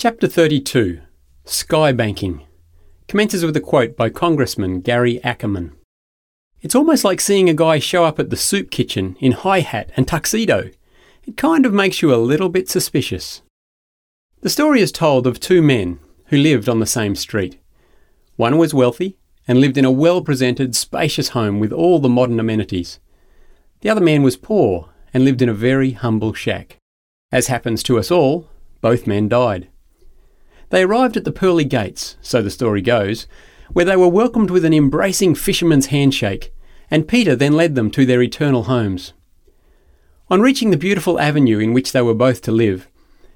Chapter 32 Sky Banking commences with a quote by Congressman Gary Ackerman. It's almost like seeing a guy show up at the soup kitchen in high hat and tuxedo. It kind of makes you a little bit suspicious. The story is told of two men who lived on the same street. One was wealthy and lived in a well presented, spacious home with all the modern amenities. The other man was poor and lived in a very humble shack. As happens to us all, both men died. They arrived at the pearly gates, so the story goes, where they were welcomed with an embracing fisherman's handshake, and Peter then led them to their eternal homes. On reaching the beautiful avenue in which they were both to live,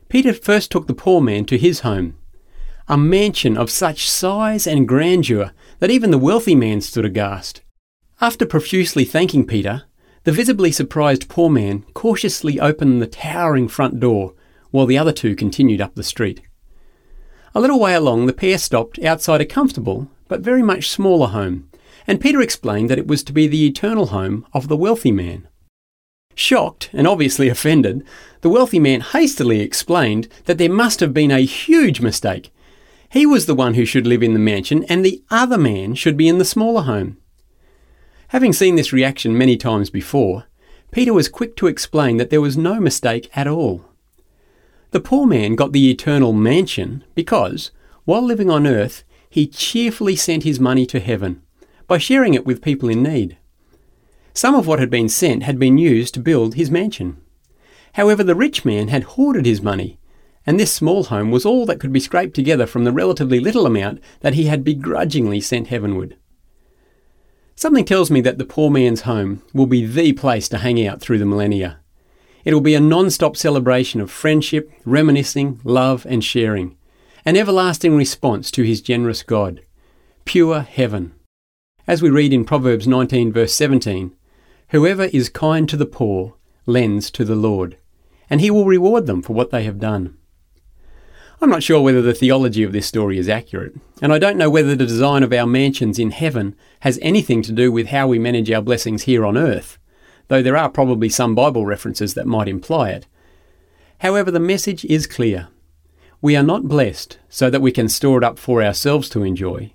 Peter first took the poor man to his home, a mansion of such size and grandeur that even the wealthy man stood aghast. After profusely thanking Peter, the visibly surprised poor man cautiously opened the towering front door while the other two continued up the street. A little way along, the pair stopped outside a comfortable but very much smaller home, and Peter explained that it was to be the eternal home of the wealthy man. Shocked and obviously offended, the wealthy man hastily explained that there must have been a huge mistake. He was the one who should live in the mansion, and the other man should be in the smaller home. Having seen this reaction many times before, Peter was quick to explain that there was no mistake at all. The poor man got the eternal mansion because, while living on earth, he cheerfully sent his money to heaven by sharing it with people in need. Some of what had been sent had been used to build his mansion. However, the rich man had hoarded his money, and this small home was all that could be scraped together from the relatively little amount that he had begrudgingly sent heavenward. Something tells me that the poor man's home will be the place to hang out through the millennia. It will be a non stop celebration of friendship, reminiscing, love, and sharing, an everlasting response to his generous God. Pure heaven. As we read in Proverbs 19, verse 17, Whoever is kind to the poor lends to the Lord, and he will reward them for what they have done. I'm not sure whether the theology of this story is accurate, and I don't know whether the design of our mansions in heaven has anything to do with how we manage our blessings here on earth though there are probably some Bible references that might imply it. However, the message is clear. We are not blessed so that we can store it up for ourselves to enjoy.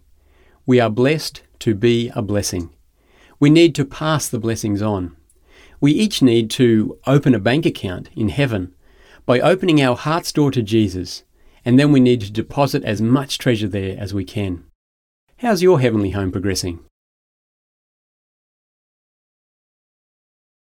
We are blessed to be a blessing. We need to pass the blessings on. We each need to open a bank account in heaven by opening our heart's door to Jesus, and then we need to deposit as much treasure there as we can. How's your heavenly home progressing?